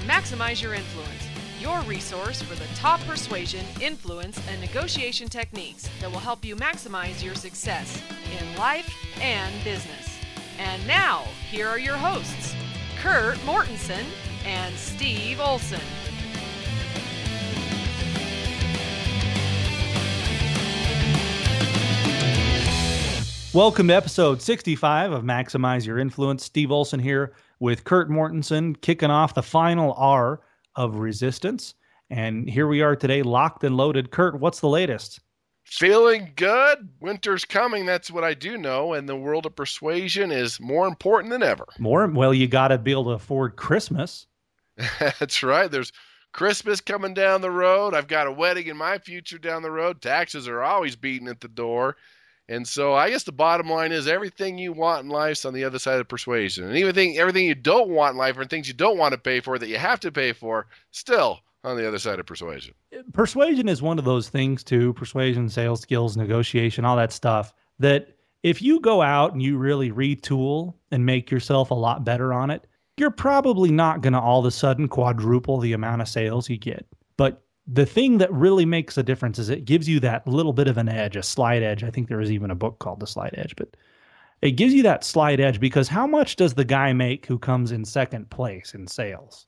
maximize your influence, your resource for the top persuasion, influence, and negotiation techniques that will help you maximize your success in life and business. And now, here are your hosts, Kurt Mortensen and Steve Olson. Welcome to episode 65 of Maximize Your Influence. Steve Olson here with Kurt Mortensen, kicking off the final R of Resistance. And here we are today, locked and loaded. Kurt, what's the latest? Feeling good. Winter's coming. That's what I do know. And the world of persuasion is more important than ever. More? Well, you got to be able to afford Christmas. That's right. There's Christmas coming down the road. I've got a wedding in my future down the road. Taxes are always beating at the door. And so I guess the bottom line is everything you want in life's on the other side of persuasion. And even thing, everything you don't want in life or things you don't want to pay for that you have to pay for, still on the other side of persuasion. Persuasion is one of those things too, persuasion, sales skills, negotiation, all that stuff that if you go out and you really retool and make yourself a lot better on it, you're probably not going to all of a sudden quadruple the amount of sales you get. But the thing that really makes a difference is it gives you that little bit of an edge, a slight edge. I think there is even a book called The Slight Edge, but it gives you that slight edge because how much does the guy make who comes in second place in sales?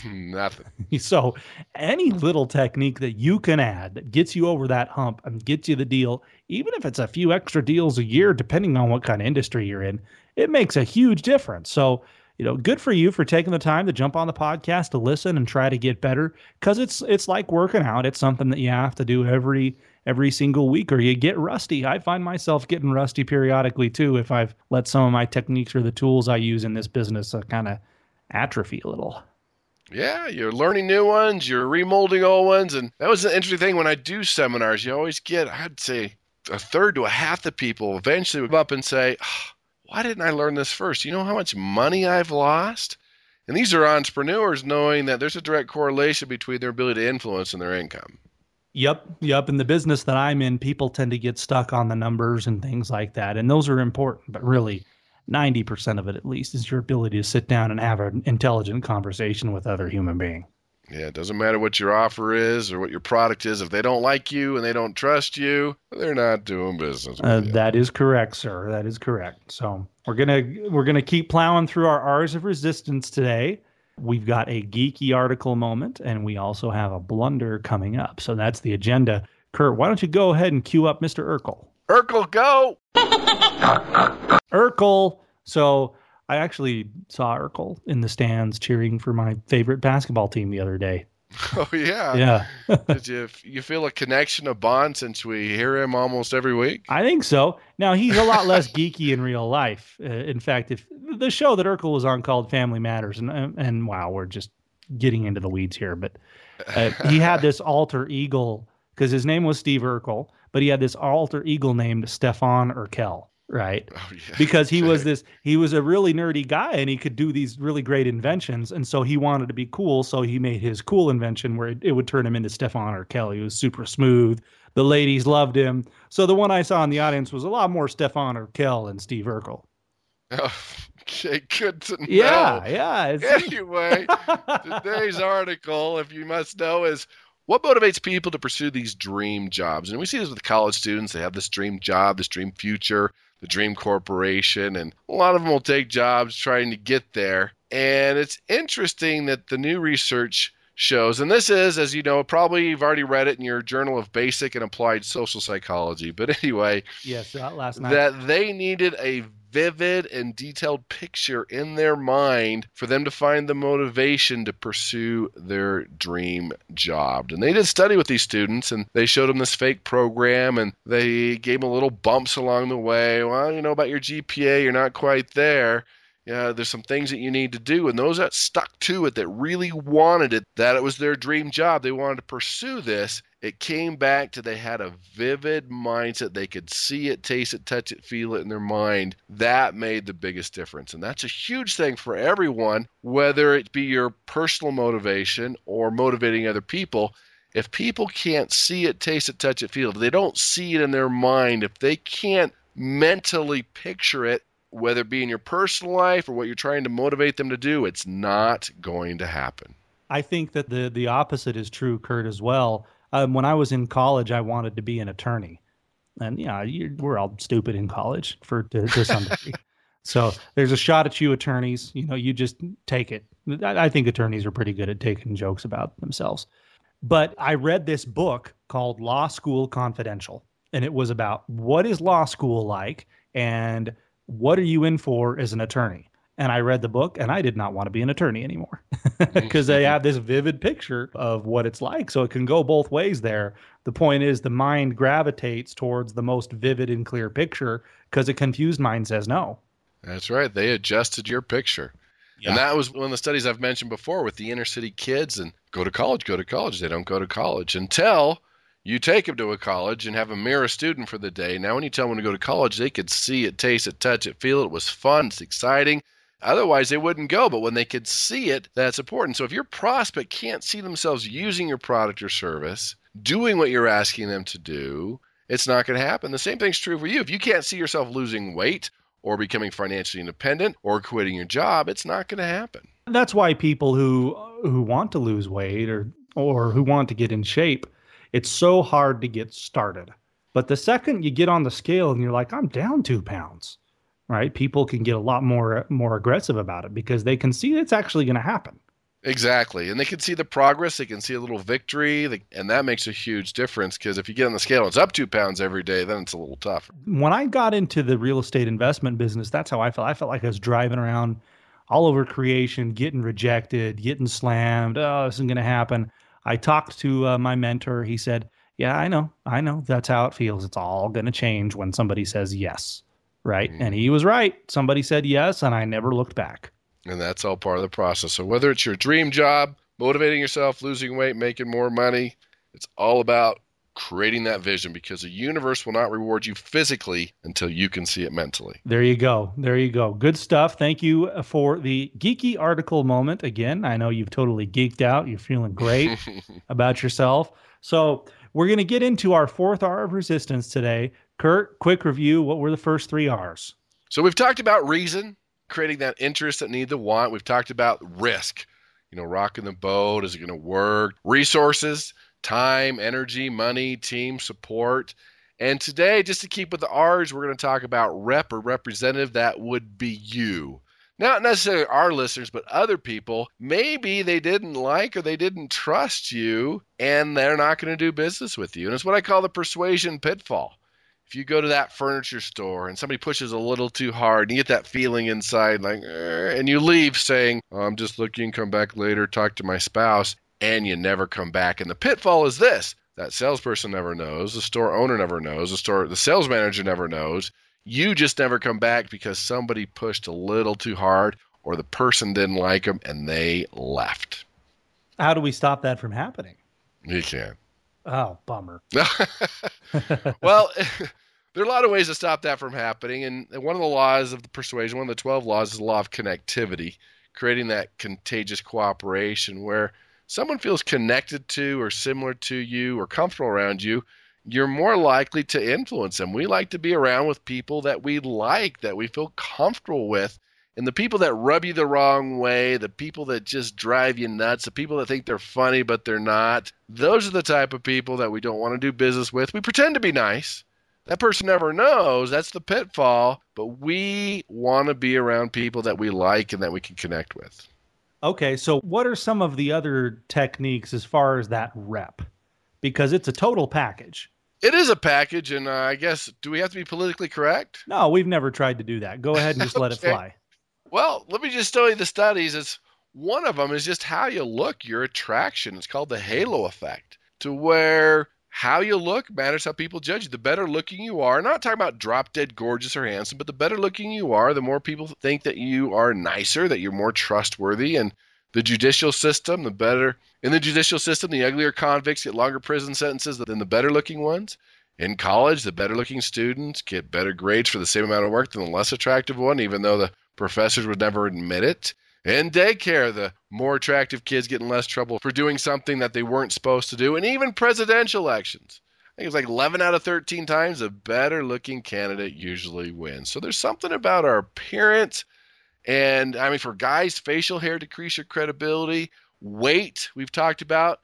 Hmm, nothing. So, any little technique that you can add that gets you over that hump and gets you the deal, even if it's a few extra deals a year, depending on what kind of industry you're in, it makes a huge difference. So, you know, good for you for taking the time to jump on the podcast to listen and try to get better because it's it's like working out. It's something that you have to do every every single week or you get rusty. I find myself getting rusty periodically too if I've let some of my techniques or the tools I use in this business uh, kind of atrophy a little. Yeah, you're learning new ones, you're remolding old ones, and that was an interesting thing when I do seminars. You always get, I'd say, a third to a half the people eventually would up and say, oh, why didn't I learn this first? You know how much money I've lost? And these are entrepreneurs knowing that there's a direct correlation between their ability to influence and their income. Yep, yep. In the business that I'm in, people tend to get stuck on the numbers and things like that. And those are important, but really 90% of it at least is your ability to sit down and have an intelligent conversation with other human being. Yeah, it doesn't matter what your offer is or what your product is. If they don't like you and they don't trust you, they're not doing business. Uh, that is correct, sir. That is correct. So we're gonna we're gonna keep plowing through our R's of resistance today. We've got a geeky article moment, and we also have a blunder coming up. So that's the agenda. Kurt, why don't you go ahead and cue up Mr. Urkel? Urkel, go! Urkel. So I actually saw Urkel in the stands cheering for my favorite basketball team the other day. Oh yeah, yeah. Did you you feel a connection, a bond since we hear him almost every week? I think so. Now he's a lot less geeky in real life. Uh, in fact, if the show that Urkel was on called Family Matters, and and wow, we're just getting into the weeds here, but uh, he had this alter eagle because his name was Steve Urkel, but he had this alter eagle named Stefan Urquelle right? Oh, yeah. Because he was this he was a really nerdy guy and he could do these really great inventions and so he wanted to be cool so he made his cool invention where it, it would turn him into Stefan Urquelle. He was super smooth. The ladies loved him. So the one I saw in the audience was a lot more Stefan Urquelle and Steve Urkel. Oh, okay, good to know. Yeah, yeah. Anyway, today's article, if you must know, is what motivates people to pursue these dream jobs? And we see this with college students. They have this dream job, this dream future the Dream Corporation, and a lot of them will take jobs trying to get there. And it's interesting that the new research shows, and this is, as you know, probably you've already read it in your Journal of Basic and Applied Social Psychology. But anyway, yes, uh, last night that they needed a vivid and detailed picture in their mind for them to find the motivation to pursue their dream job. And they did study with these students and they showed them this fake program and they gave them little bumps along the way. Well, you know about your GPA, you're not quite there yeah, there's some things that you need to do. And those that stuck to it, that really wanted it, that it was their dream job, they wanted to pursue this, it came back to they had a vivid mindset. They could see it, taste it, touch it, feel it in their mind. That made the biggest difference. And that's a huge thing for everyone, whether it be your personal motivation or motivating other people. If people can't see it, taste it, touch it, feel it, they don't see it in their mind, if they can't mentally picture it, whether it be in your personal life or what you're trying to motivate them to do, it's not going to happen. I think that the the opposite is true, Kurt, as well. Um, when I was in college, I wanted to be an attorney, and yeah, we're all stupid in college for to, to some degree. so there's a shot at you, attorneys. You know, you just take it. I, I think attorneys are pretty good at taking jokes about themselves. But I read this book called Law School Confidential, and it was about what is law school like and what are you in for as an attorney? And I read the book and I did not want to be an attorney anymore because they have this vivid picture of what it's like. So it can go both ways there. The point is, the mind gravitates towards the most vivid and clear picture because a confused mind says no. That's right. They adjusted your picture. Yeah. And that was one of the studies I've mentioned before with the inner city kids and go to college, go to college. They don't go to college until you take them to a college and have a mirror student for the day. Now, when you tell them to go to college, they could see it, taste it, touch it, feel it. It was fun, it's exciting. Otherwise, they wouldn't go. But when they could see it, that's important. So if your prospect can't see themselves using your product or service, doing what you're asking them to do, it's not going to happen. The same thing's true for you. If you can't see yourself losing weight or becoming financially independent or quitting your job, it's not going to happen. That's why people who who want to lose weight or or who want to get in shape it's so hard to get started. But the second you get on the scale and you're like, I'm down two pounds, right? People can get a lot more more aggressive about it because they can see it's actually going to happen. Exactly. And they can see the progress. They can see a little victory. And that makes a huge difference because if you get on the scale and it's up two pounds every day, then it's a little tougher. When I got into the real estate investment business, that's how I felt. I felt like I was driving around all over creation, getting rejected, getting slammed. Oh, this isn't going to happen. I talked to uh, my mentor. He said, Yeah, I know. I know. That's how it feels. It's all going to change when somebody says yes. Right. Mm-hmm. And he was right. Somebody said yes, and I never looked back. And that's all part of the process. So whether it's your dream job, motivating yourself, losing weight, making more money, it's all about creating that vision because the universe will not reward you physically until you can see it mentally. There you go. There you go. Good stuff. Thank you uh, for the geeky article moment. Again, I know you've totally geeked out. You're feeling great about yourself. So, we're going to get into our fourth R of resistance today. Kurt, quick review. What were the first three R's? So, we've talked about reason, creating that interest that need the want. We've talked about risk, you know, rocking the boat. Is it going to work? Resources, time, energy, money, team support. And today, just to keep with the R's, we're going to talk about rep or representative. That would be you. Not necessarily our listeners, but other people. Maybe they didn't like or they didn't trust you, and they're not going to do business with you. And it's what I call the persuasion pitfall. If you go to that furniture store and somebody pushes a little too hard, and you get that feeling inside, like, and you leave saying, oh, I'm just looking, come back later, talk to my spouse, and you never come back. And the pitfall is this that salesperson never knows, the store owner never knows, the store the sales manager never knows. You just never come back because somebody pushed a little too hard or the person didn't like them and they left. How do we stop that from happening? You can't. Oh, bummer. well, there are a lot of ways to stop that from happening. And one of the laws of the persuasion, one of the 12 laws, is the law of connectivity, creating that contagious cooperation where someone feels connected to or similar to you or comfortable around you, you're more likely to influence them. We like to be around with people that we like, that we feel comfortable with. And the people that rub you the wrong way, the people that just drive you nuts, the people that think they're funny but they're not, those are the type of people that we don't want to do business with. We pretend to be nice. That person never knows. That's the pitfall. But we want to be around people that we like and that we can connect with. Okay, so what are some of the other techniques as far as that rep? Because it's a total package. It is a package, and uh, I guess do we have to be politically correct? No, we've never tried to do that. Go ahead and just okay. let it fly. Well, let me just tell you the studies. It's one of them is just how you look, your attraction. It's called the halo effect, to where how you look matters how people judge you. The better looking you are, not talking about drop dead gorgeous or handsome, but the better looking you are, the more people think that you are nicer, that you're more trustworthy. And the judicial system, the better in the judicial system, the uglier convicts get longer prison sentences than the better looking ones. In college, the better looking students get better grades for the same amount of work than the less attractive one, even though the professors would never admit it. In daycare, the more attractive kids get in less trouble for doing something that they weren't supposed to do. And even presidential elections. I think it's like 11 out of 13 times a better looking candidate usually wins. So there's something about our appearance. And I mean, for guys, facial hair decrease your credibility. Weight, we've talked about,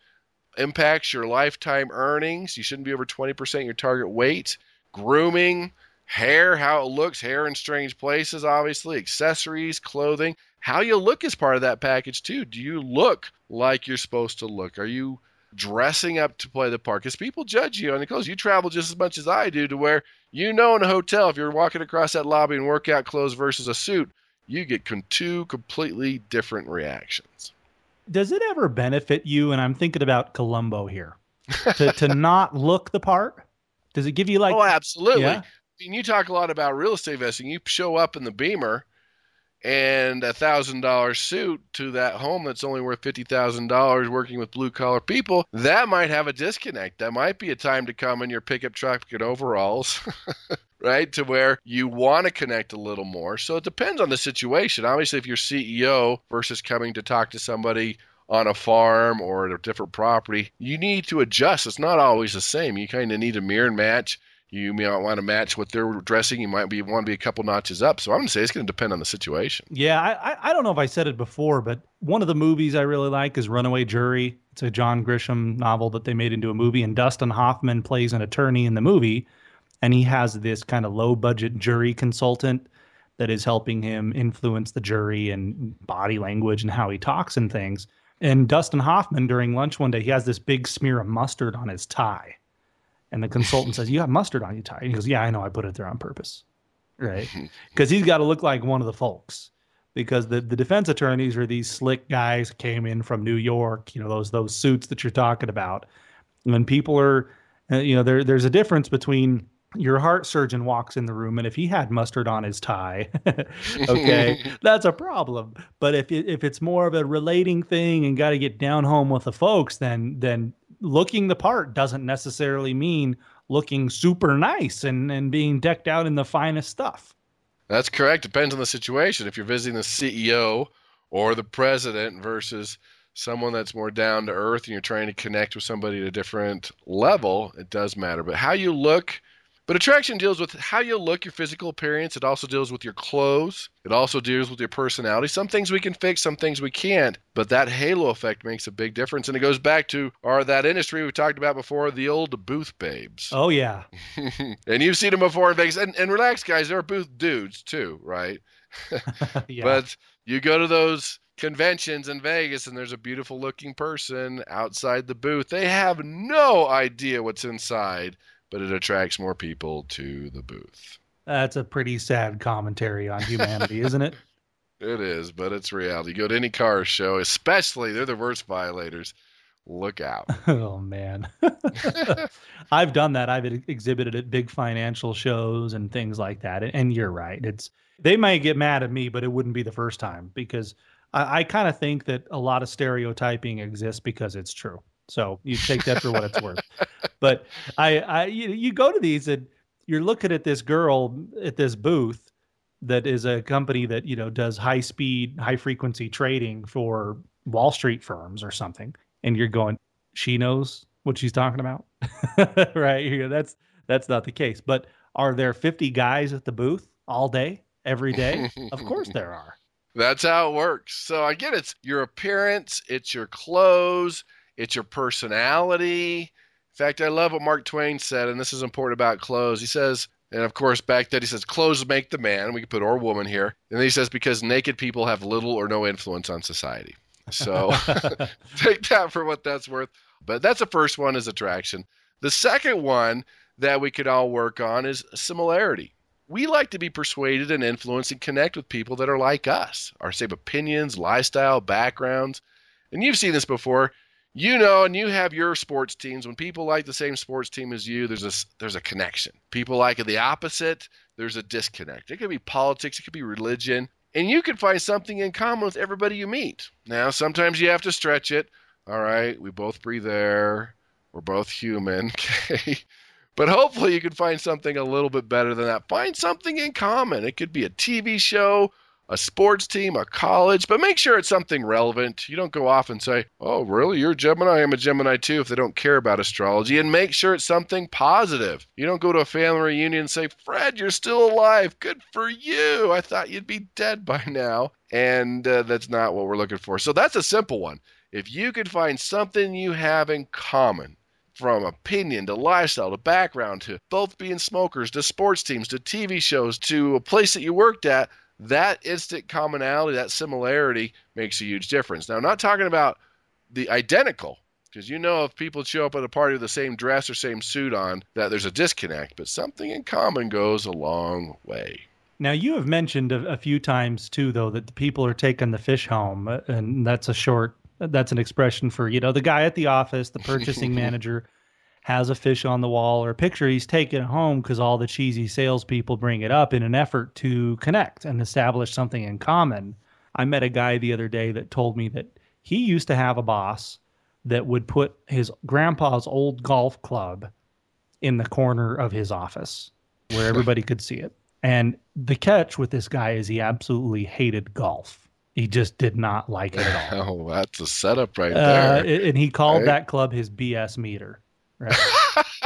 impacts your lifetime earnings. You shouldn't be over 20% your target weight. Grooming, hair, how it looks, hair in strange places, obviously, accessories, clothing. How you look is part of that package, too. Do you look like you're supposed to look? Are you dressing up to play the part because people judge you on the clothes. You travel just as much as I do to where you know in a hotel if you're walking across that lobby in workout clothes versus a suit, you get con- two completely different reactions. Does it ever benefit you? And I'm thinking about Columbo here to, to not look the part. Does it give you like? Oh, absolutely. Yeah? I mean, you talk a lot about real estate investing. You show up in the Beamer and a thousand dollar suit to that home that's only worth fifty thousand dollars working with blue collar people, that might have a disconnect. That might be a time to come in your pickup truck and overalls. right? To where you want to connect a little more. So it depends on the situation. Obviously, if you're CEO versus coming to talk to somebody on a farm or a different property, you need to adjust. It's not always the same. You kind of need a mirror and match you may not want to match what they're dressing. You might be want to be a couple notches up. So I'm going to say it's going to depend on the situation. Yeah, I I don't know if I said it before, but one of the movies I really like is Runaway Jury. It's a John Grisham novel that they made into a movie, and Dustin Hoffman plays an attorney in the movie, and he has this kind of low budget jury consultant that is helping him influence the jury and body language and how he talks and things. And Dustin Hoffman during lunch one day, he has this big smear of mustard on his tie and the consultant says, "You have mustard on your tie." And he goes, "Yeah, I know. I put it there on purpose, right? Because he's got to look like one of the folks. Because the the defense attorneys are these slick guys who came in from New York. You know those those suits that you're talking about. When people are, uh, you know, there there's a difference between your heart surgeon walks in the room and if he had mustard on his tie okay that's a problem but if it, if it's more of a relating thing and got to get down home with the folks then then looking the part doesn't necessarily mean looking super nice and, and being decked out in the finest stuff. That's correct. Depends on the situation. If you're visiting the CEO or the president versus someone that's more down to earth and you're trying to connect with somebody at a different level, it does matter. But how you look but attraction deals with how you look, your physical appearance. It also deals with your clothes. It also deals with your personality. Some things we can fix, some things we can't. But that halo effect makes a big difference. And it goes back to our that industry we talked about before, the old booth babes. Oh yeah. and you've seen them before in Vegas. And, and relax, guys, there are booth dudes too, right? yeah. But you go to those conventions in Vegas and there's a beautiful looking person outside the booth. They have no idea what's inside but it attracts more people to the booth. That's a pretty sad commentary on humanity, isn't it? It is, but it's reality. You go to any car show, especially they're the worst violators. Look out. Oh man. I've done that. I've exhibited at big financial shows and things like that. And you're right. It's they might get mad at me, but it wouldn't be the first time because I, I kind of think that a lot of stereotyping exists because it's true. So you take that for what it's worth. But I, I, you, you go to these and you're looking at this girl at this booth that is a company that you know does high speed, high frequency trading for Wall Street firms or something, and you're going, she knows what she's talking about, right? Here, that's that's not the case. But are there 50 guys at the booth all day, every day? of course there are. That's how it works. So I get it's your appearance, it's your clothes, it's your personality. In fact, I love what Mark Twain said, and this is important about clothes. He says, and of course, back then he says, clothes make the man. We could put or woman here. And then he says, because naked people have little or no influence on society. So take that for what that's worth. But that's the first one is attraction. The second one that we could all work on is similarity. We like to be persuaded and influenced and connect with people that are like us, our same opinions, lifestyle, backgrounds. And you've seen this before you know and you have your sports teams. When people like the same sports team as you there's a there's a connection. People like the opposite there's a disconnect. It could be politics it could be religion and you can find something in common with everybody you meet. Now sometimes you have to stretch it. All right we both breathe air. We're both human okay? But hopefully you can find something a little bit better than that. Find something in common. It could be a tv show a sports team, a college, but make sure it's something relevant. You don't go off and say, oh, really? You're a Gemini? I'm a Gemini too, if they don't care about astrology. And make sure it's something positive. You don't go to a family reunion and say, Fred, you're still alive. Good for you. I thought you'd be dead by now. And uh, that's not what we're looking for. So that's a simple one. If you can find something you have in common, from opinion to lifestyle to background to both being smokers to sports teams to TV shows to a place that you worked at, that instant commonality, that similarity makes a huge difference. Now, I'm not talking about the identical, because you know if people show up at a party with the same dress or same suit on, that there's a disconnect, but something in common goes a long way. Now, you have mentioned a, a few times too, though, that the people are taking the fish home, uh, and that's a short that's an expression for you know the guy at the office the purchasing manager has a fish on the wall or a picture he's taken home because all the cheesy salespeople bring it up in an effort to connect and establish something in common i met a guy the other day that told me that he used to have a boss that would put his grandpa's old golf club in the corner of his office where everybody could see it and the catch with this guy is he absolutely hated golf he just did not like it at all. Oh, that's a setup right uh, there. and he called right? that club his BS meter. Right.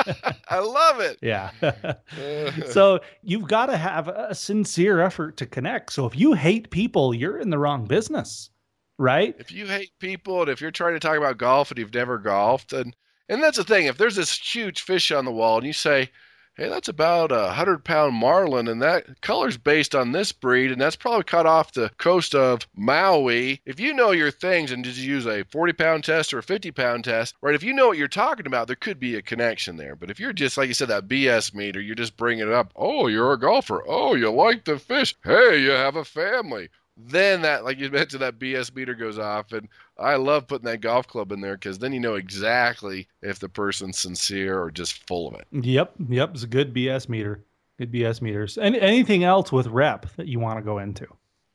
I love it. Yeah. so you've got to have a sincere effort to connect. So if you hate people, you're in the wrong business, right? If you hate people and if you're trying to talk about golf and you've never golfed, and and that's the thing. If there's this huge fish on the wall and you say, hey, that's about a hundred pound marlin, and that color's based on this breed, and that's probably cut off the coast of Maui. If you know your things and did you use a 40 pound test or a 50 pound test, right? If you know what you're talking about, there could be a connection there. But if you're just like you said, that BS meter, you're just bringing it up. Oh, you're a golfer. Oh, you like the fish. Hey, you have a family then that like you mentioned that bs meter goes off and i love putting that golf club in there because then you know exactly if the person's sincere or just full of it. Yep yep it's a good bs meter good bs meters. And anything else with rep that you want to go into?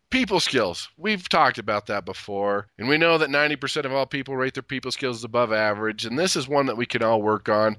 People skills. We've talked about that before and we know that 90% of all people rate their people skills above average and this is one that we can all work on.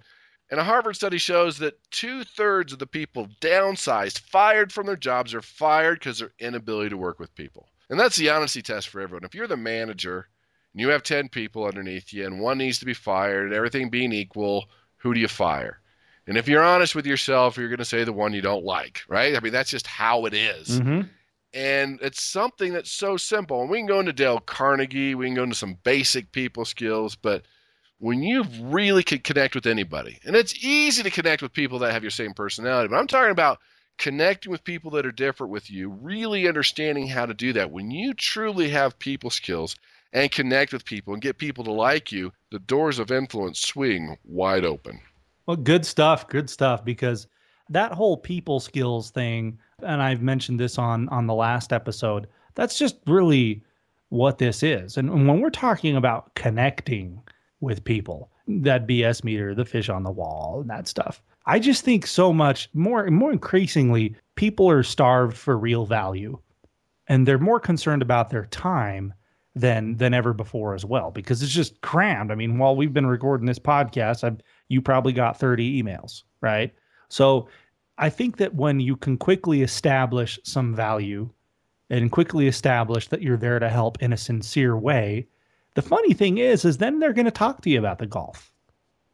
And a Harvard study shows that two thirds of the people downsized, fired from their jobs, are fired because their inability to work with people. And that's the honesty test for everyone. If you're the manager and you have 10 people underneath you and one needs to be fired, and everything being equal, who do you fire? And if you're honest with yourself, you're going to say the one you don't like, right? I mean, that's just how it is. Mm-hmm. And it's something that's so simple. And we can go into Dale Carnegie, we can go into some basic people skills, but – when you really can connect with anybody, and it's easy to connect with people that have your same personality, but I'm talking about connecting with people that are different with you, really understanding how to do that. When you truly have people skills and connect with people and get people to like you, the doors of influence swing wide open. Well, good stuff, good stuff because that whole people skills thing and I've mentioned this on on the last episode, that's just really what this is. And when we're talking about connecting, with people. That BS meter, the fish on the wall, and that stuff. I just think so much more and more increasingly people are starved for real value and they're more concerned about their time than than ever before as well because it's just crammed. I mean, while we've been recording this podcast, I've you probably got 30 emails, right? So I think that when you can quickly establish some value and quickly establish that you're there to help in a sincere way, the funny thing is, is then they're going to talk to you about the golf,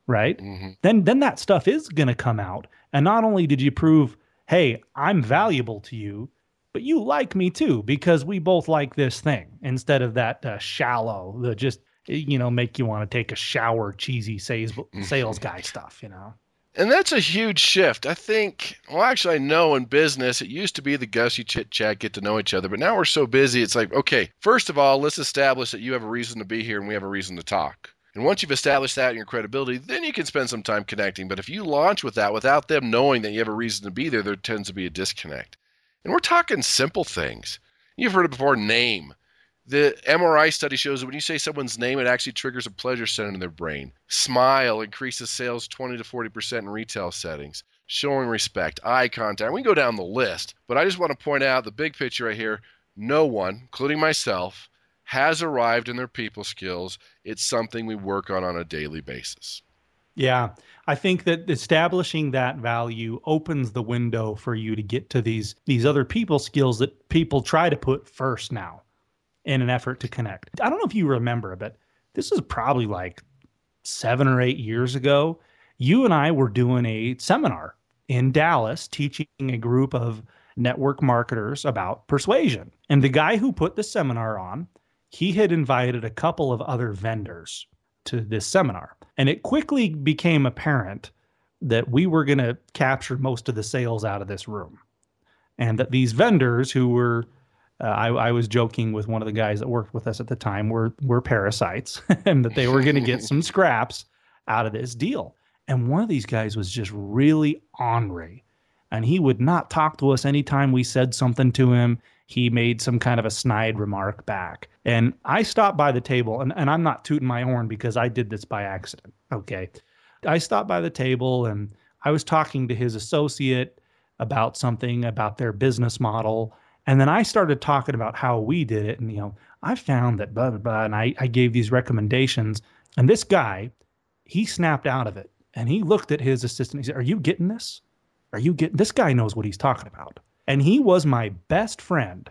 right? Mm-hmm. Then then that stuff is going to come out, and not only did you prove, hey, I'm valuable to you, but you like me too because we both like this thing instead of that uh, shallow, the just you know make you want to take a shower, cheesy sales sales guy stuff, you know. And that's a huge shift. I think, well, actually, I know in business, it used to be the gushy chit chat, get to know each other. But now we're so busy, it's like, okay, first of all, let's establish that you have a reason to be here and we have a reason to talk. And once you've established that and your credibility, then you can spend some time connecting. But if you launch with that without them knowing that you have a reason to be there, there tends to be a disconnect. And we're talking simple things. You've heard it before name. The MRI study shows that when you say someone's name, it actually triggers a pleasure center in their brain. Smile increases sales 20 to 40% in retail settings. Showing respect, eye contact. We can go down the list, but I just want to point out the big picture right here. No one, including myself, has arrived in their people skills. It's something we work on on a daily basis. Yeah. I think that establishing that value opens the window for you to get to these these other people skills that people try to put first now in an effort to connect. I don't know if you remember, but this is probably like 7 or 8 years ago. You and I were doing a seminar in Dallas teaching a group of network marketers about persuasion. And the guy who put the seminar on, he had invited a couple of other vendors to this seminar. And it quickly became apparent that we were going to capture most of the sales out of this room. And that these vendors who were, uh, I, I, was joking with one of the guys that worked with us at the time, were, were parasites and that they were going to get some scraps out of this deal. And one of these guys was just really ornery. And he would not talk to us anytime we said something to him. He made some kind of a snide remark back. And I stopped by the table, and, and I'm not tooting my horn because I did this by accident. Okay. I stopped by the table and I was talking to his associate about something about their business model. And then I started talking about how we did it. And, you know, I found that blah, blah, blah. And I, I gave these recommendations. And this guy, he snapped out of it and he looked at his assistant. He said, Are you getting this? Are you getting this guy knows what he's talking about? And he was my best friend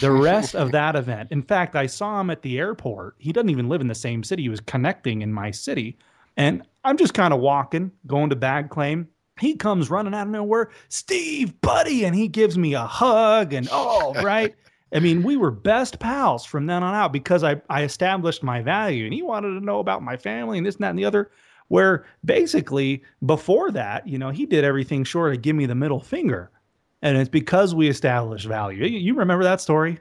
the rest of that event. In fact, I saw him at the airport. He doesn't even live in the same city. He was connecting in my city. And I'm just kind of walking, going to bag claim. He comes running out of nowhere, Steve, buddy, and he gives me a hug and oh, right. I mean, we were best pals from then on out because I, I established my value and he wanted to know about my family and this and that and the other where basically before that, you know, he did everything short of give me the middle finger. And it's because we established value. You remember that story?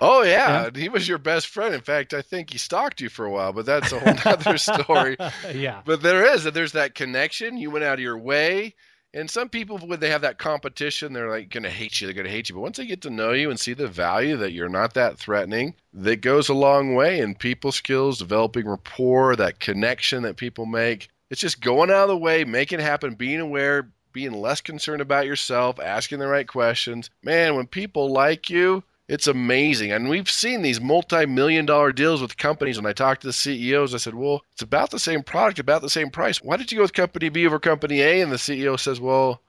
Oh yeah. yeah. he was your best friend. In fact, I think he stalked you for a while, but that's a whole other story. yeah, but there is that there's that connection. You went out of your way, and some people when they have that competition, they're like going to hate you. They're going to hate you. But once they get to know you and see the value that you're not that threatening, that goes a long way in people skills, developing rapport, that connection that people make. It's just going out of the way, making it happen, being aware, being less concerned about yourself, asking the right questions. Man, when people like you, it's amazing. And we've seen these multi million dollar deals with companies. When I talked to the CEOs, I said, Well, it's about the same product, about the same price. Why did you go with company B over company A? And the CEO says, Well,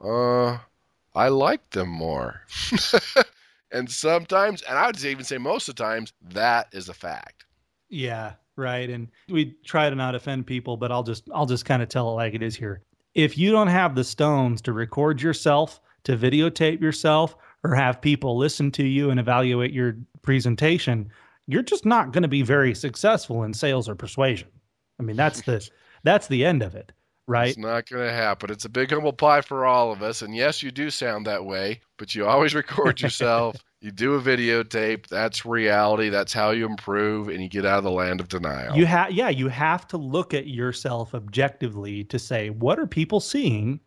uh, I like them more. and sometimes, and I would even say most of the times, that is a fact. Yeah, right. And we try to not offend people, but I'll just I'll just kind of tell it like it is here. If you don't have the stones to record yourself, to videotape yourself, or have people listen to you and evaluate your presentation, you're just not going to be very successful in sales or persuasion. I mean, that's the that's the end of it, right? It's not going to happen. It's a big humble pie for all of us. And yes, you do sound that way, but you always record yourself. You do a videotape. That's reality. That's how you improve, and you get out of the land of denial. You have, yeah, you have to look at yourself objectively to say, what are people seeing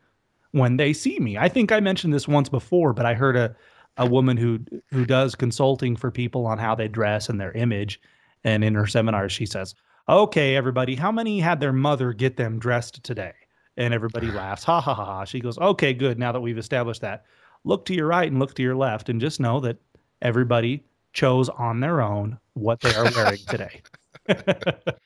when they see me. I think I mentioned this once before, but I heard a a woman who who does consulting for people on how they dress and their image, and in her seminars she says, "Okay, everybody, how many had their mother get them dressed today?" And everybody laughs, ha ha ha ha. She goes, "Okay, good. Now that we've established that, look to your right and look to your left, and just know that everybody chose on their own what they are wearing today."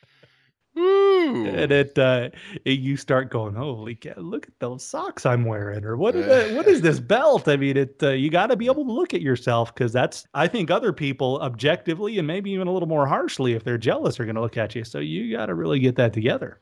And it, uh, it, you start going, holy cow, look at those socks I'm wearing, or what is what is this belt? I mean, it uh, you got to be able to look at yourself because that's I think other people objectively and maybe even a little more harshly if they're jealous are going to look at you. So you got to really get that together.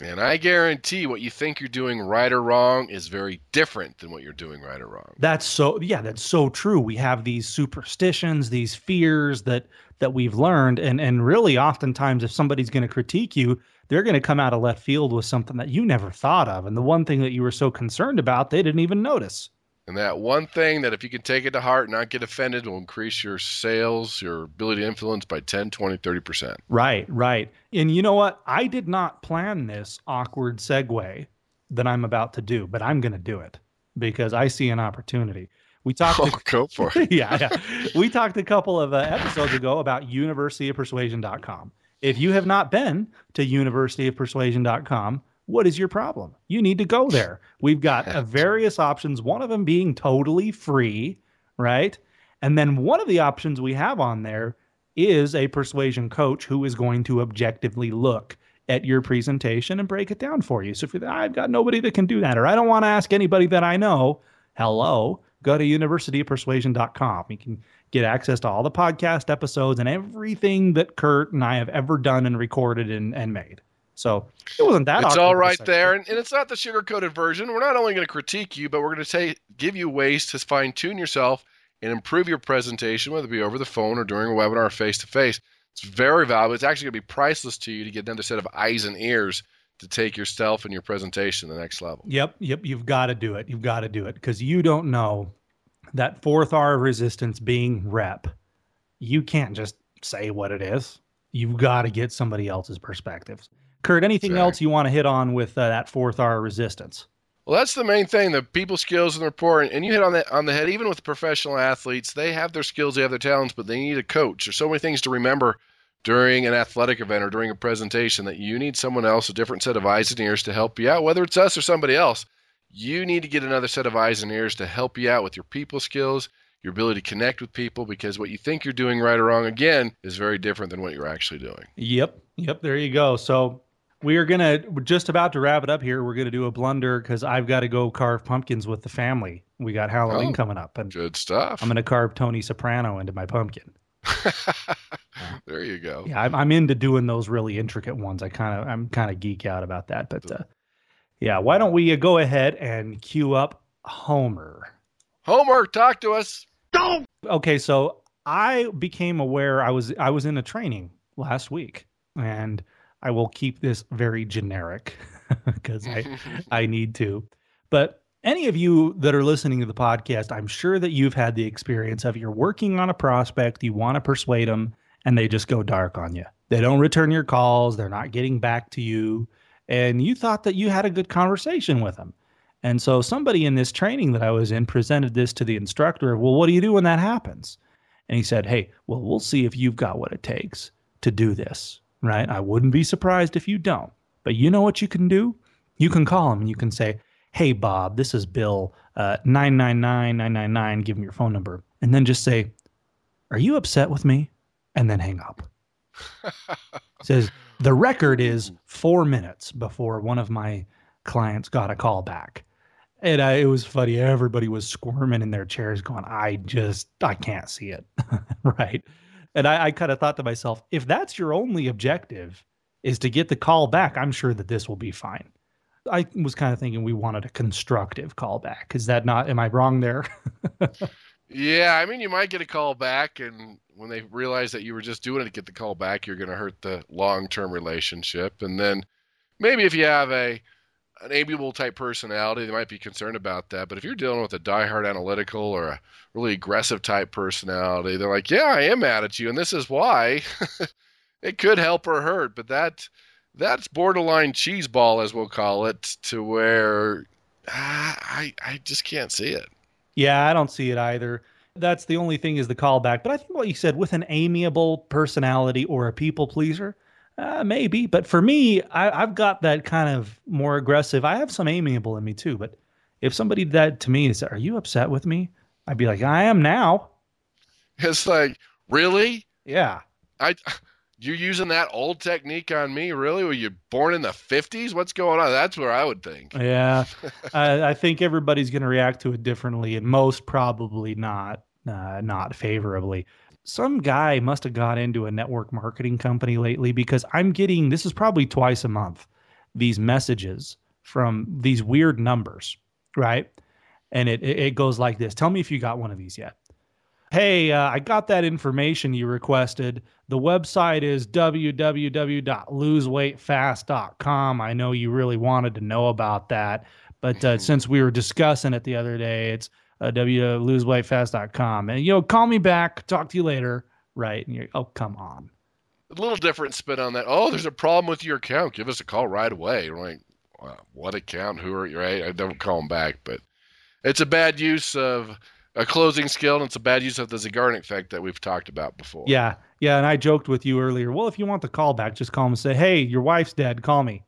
And I guarantee what you think you're doing right or wrong is very different than what you're doing right or wrong. That's so yeah, that's so true. We have these superstitions, these fears that that we've learned and and really oftentimes if somebody's going to critique you, they're going to come out of left field with something that you never thought of and the one thing that you were so concerned about, they didn't even notice. And that one thing that if you can take it to heart and not get offended will increase your sales, your ability to influence by 10, 20, 30%. Right, right. And you know what? I did not plan this awkward segue that I'm about to do, but I'm going to do it because I see an opportunity. We talked. Oh, to, go for it. yeah, yeah. We talked a couple of uh, episodes ago about universityofpersuasion.com. If you have not been to universityofpersuasion.com, what is your problem? You need to go there. We've got uh, various options, one of them being totally free, right? And then one of the options we have on there is a persuasion coach who is going to objectively look at your presentation and break it down for you. So if you're, I've got nobody that can do that, or I don't want to ask anybody that I know, hello, go to universityofpersuasion.com. You can get access to all the podcast episodes and everything that Kurt and I have ever done and recorded and, and made. So it wasn't that. It's all right there, and, and, it's not the sugar-coated version. We're not only going to critique you, but we're going to say give you ways to fine-tune yourself and improve your presentation, whether it be over the phone or during a webinar, or face to face. It's very valuable. It's actually going to be priceless to you to get another set of eyes and ears to take yourself and your presentation to the next level. Yep, yep. You've got to do it. You've got to do it because you don't know that fourth R of resistance being rep. You can't just say what it is. You've got to get somebody else's perspectives. Kurt, anything sure. else you want to hit on with uh, that fourth R resistance? Well, that's the main thing: the people skills and the rapport. And you hit on that on the head. Even with professional athletes, they have their skills, they have their talents, but they need a coach. There's so many things to remember during an athletic event or during a presentation that you need someone else, a different set of eyes and ears to help you out, whether it's us or somebody else. You need to get another set of eyes and ears to help you out with your people skills, your ability to connect with people, because what you think you're doing right or wrong, again, is very different than what you're actually doing. Yep. Yep. There you go. So we are gonna we're just about to wrap it up here. We're gonna do a blunder because I've got to go carve pumpkins with the family. We got Halloween oh, coming up, and good stuff. I'm gonna carve Tony Soprano into my pumpkin. there you go. Yeah, I'm, I'm into doing those really intricate ones. I kind of I'm kind of geek out about that. But uh, yeah, why don't we uh, go ahead and cue up Homer? Homer, talk to us. Don't. Okay, so I became aware I was I was in a training last week, and I will keep this very generic because I I need to. But any of you that are listening to the podcast, I'm sure that you've had the experience of you're working on a prospect, you want to persuade them, and they just go dark on you. They don't return your calls, they're not getting back to you, and you thought that you had a good conversation with them. And so somebody in this training that I was in presented this to the instructor. Well, what do you do when that happens? And he said, Hey, well, we'll see if you've got what it takes to do this right? I wouldn't be surprised if you don't. But you know what you can do? You can call him and you can say, Hey, Bob, this is Bill, uh, 999 999. Give him your phone number. And then just say, Are you upset with me? And then hang up. says, The record is four minutes before one of my clients got a call back. And I, it was funny. Everybody was squirming in their chairs, going, I just, I can't see it. right. And I, I kind of thought to myself, if that's your only objective is to get the call back, I'm sure that this will be fine. I was kind of thinking we wanted a constructive callback. Is that not? Am I wrong there? yeah, I mean, you might get a call back, and when they realize that you were just doing it to get the call back, you're going to hurt the long-term relationship. And then maybe if you have a an amiable type personality, they might be concerned about that. But if you're dealing with a diehard analytical or a really aggressive type personality, they're like, "Yeah, I am mad at you, and this is why." it could help or hurt, but that that's borderline cheese ball, as we'll call it, to where ah, I I just can't see it. Yeah, I don't see it either. That's the only thing is the callback. But I think what you said with an amiable personality or a people pleaser, uh, maybe, but for me, I, have got that kind of more aggressive. I have some amiable in me too, but if somebody that to me is, "Are you upset with me?" I'd be like, "I am now." It's like, really? Yeah. I, you're using that old technique on me, really? Were you born in the '50s? What's going on? That's where I would think. Yeah, I, I think everybody's going to react to it differently, and most probably not, uh, not favorably some guy must have got into a network marketing company lately because I'm getting this is probably twice a month these messages from these weird numbers, right? And it it goes like this. Tell me if you got one of these yet. Hey, uh, I got that information you requested. The website is www.loseweightfast.com. I know you really wanted to know about that, but uh, since we were discussing it the other day, it's uh, wloseweightfast.com. And, you know, call me back, talk to you later. Right. And you're, oh, come on. A little different spin on that. Oh, there's a problem with your account. Give us a call right away. You're like, what account? Who are you? Right. I don't call them back, but it's a bad use of a closing skill and it's a bad use of the Zeigarnik effect that we've talked about before. Yeah. Yeah. And I joked with you earlier. Well, if you want the call back, just call them and say, hey, your wife's dead. Call me.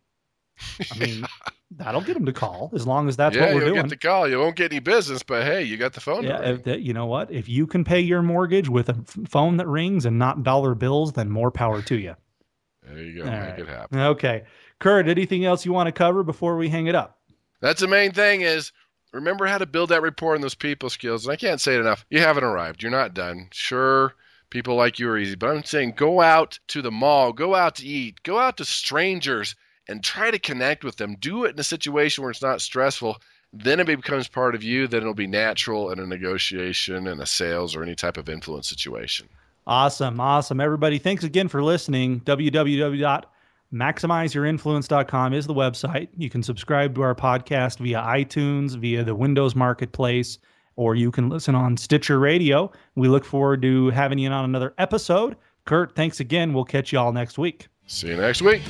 I mean, that'll get them to call as long as that's yeah, what we're you'll doing. get the call. You won't get any business, but hey, you got the phone. Yeah, if you know what? If you can pay your mortgage with a phone that rings and not dollar bills, then more power to you. There you go. All Make right. it happen. Okay. Kurt, anything else you want to cover before we hang it up? That's the main thing is remember how to build that rapport and those people skills. And I can't say it enough. You haven't arrived. You're not done. Sure, people like you are easy, but I'm saying go out to the mall, go out to eat, go out to strangers and try to connect with them. Do it in a situation where it's not stressful. Then it becomes part of you. Then it'll be natural in a negotiation and a sales or any type of influence situation. Awesome. Awesome. Everybody, thanks again for listening. www.maximizeyourinfluence.com is the website. You can subscribe to our podcast via iTunes, via the Windows Marketplace, or you can listen on Stitcher Radio. We look forward to having you on another episode. Kurt, thanks again. We'll catch you all next week. See you next week.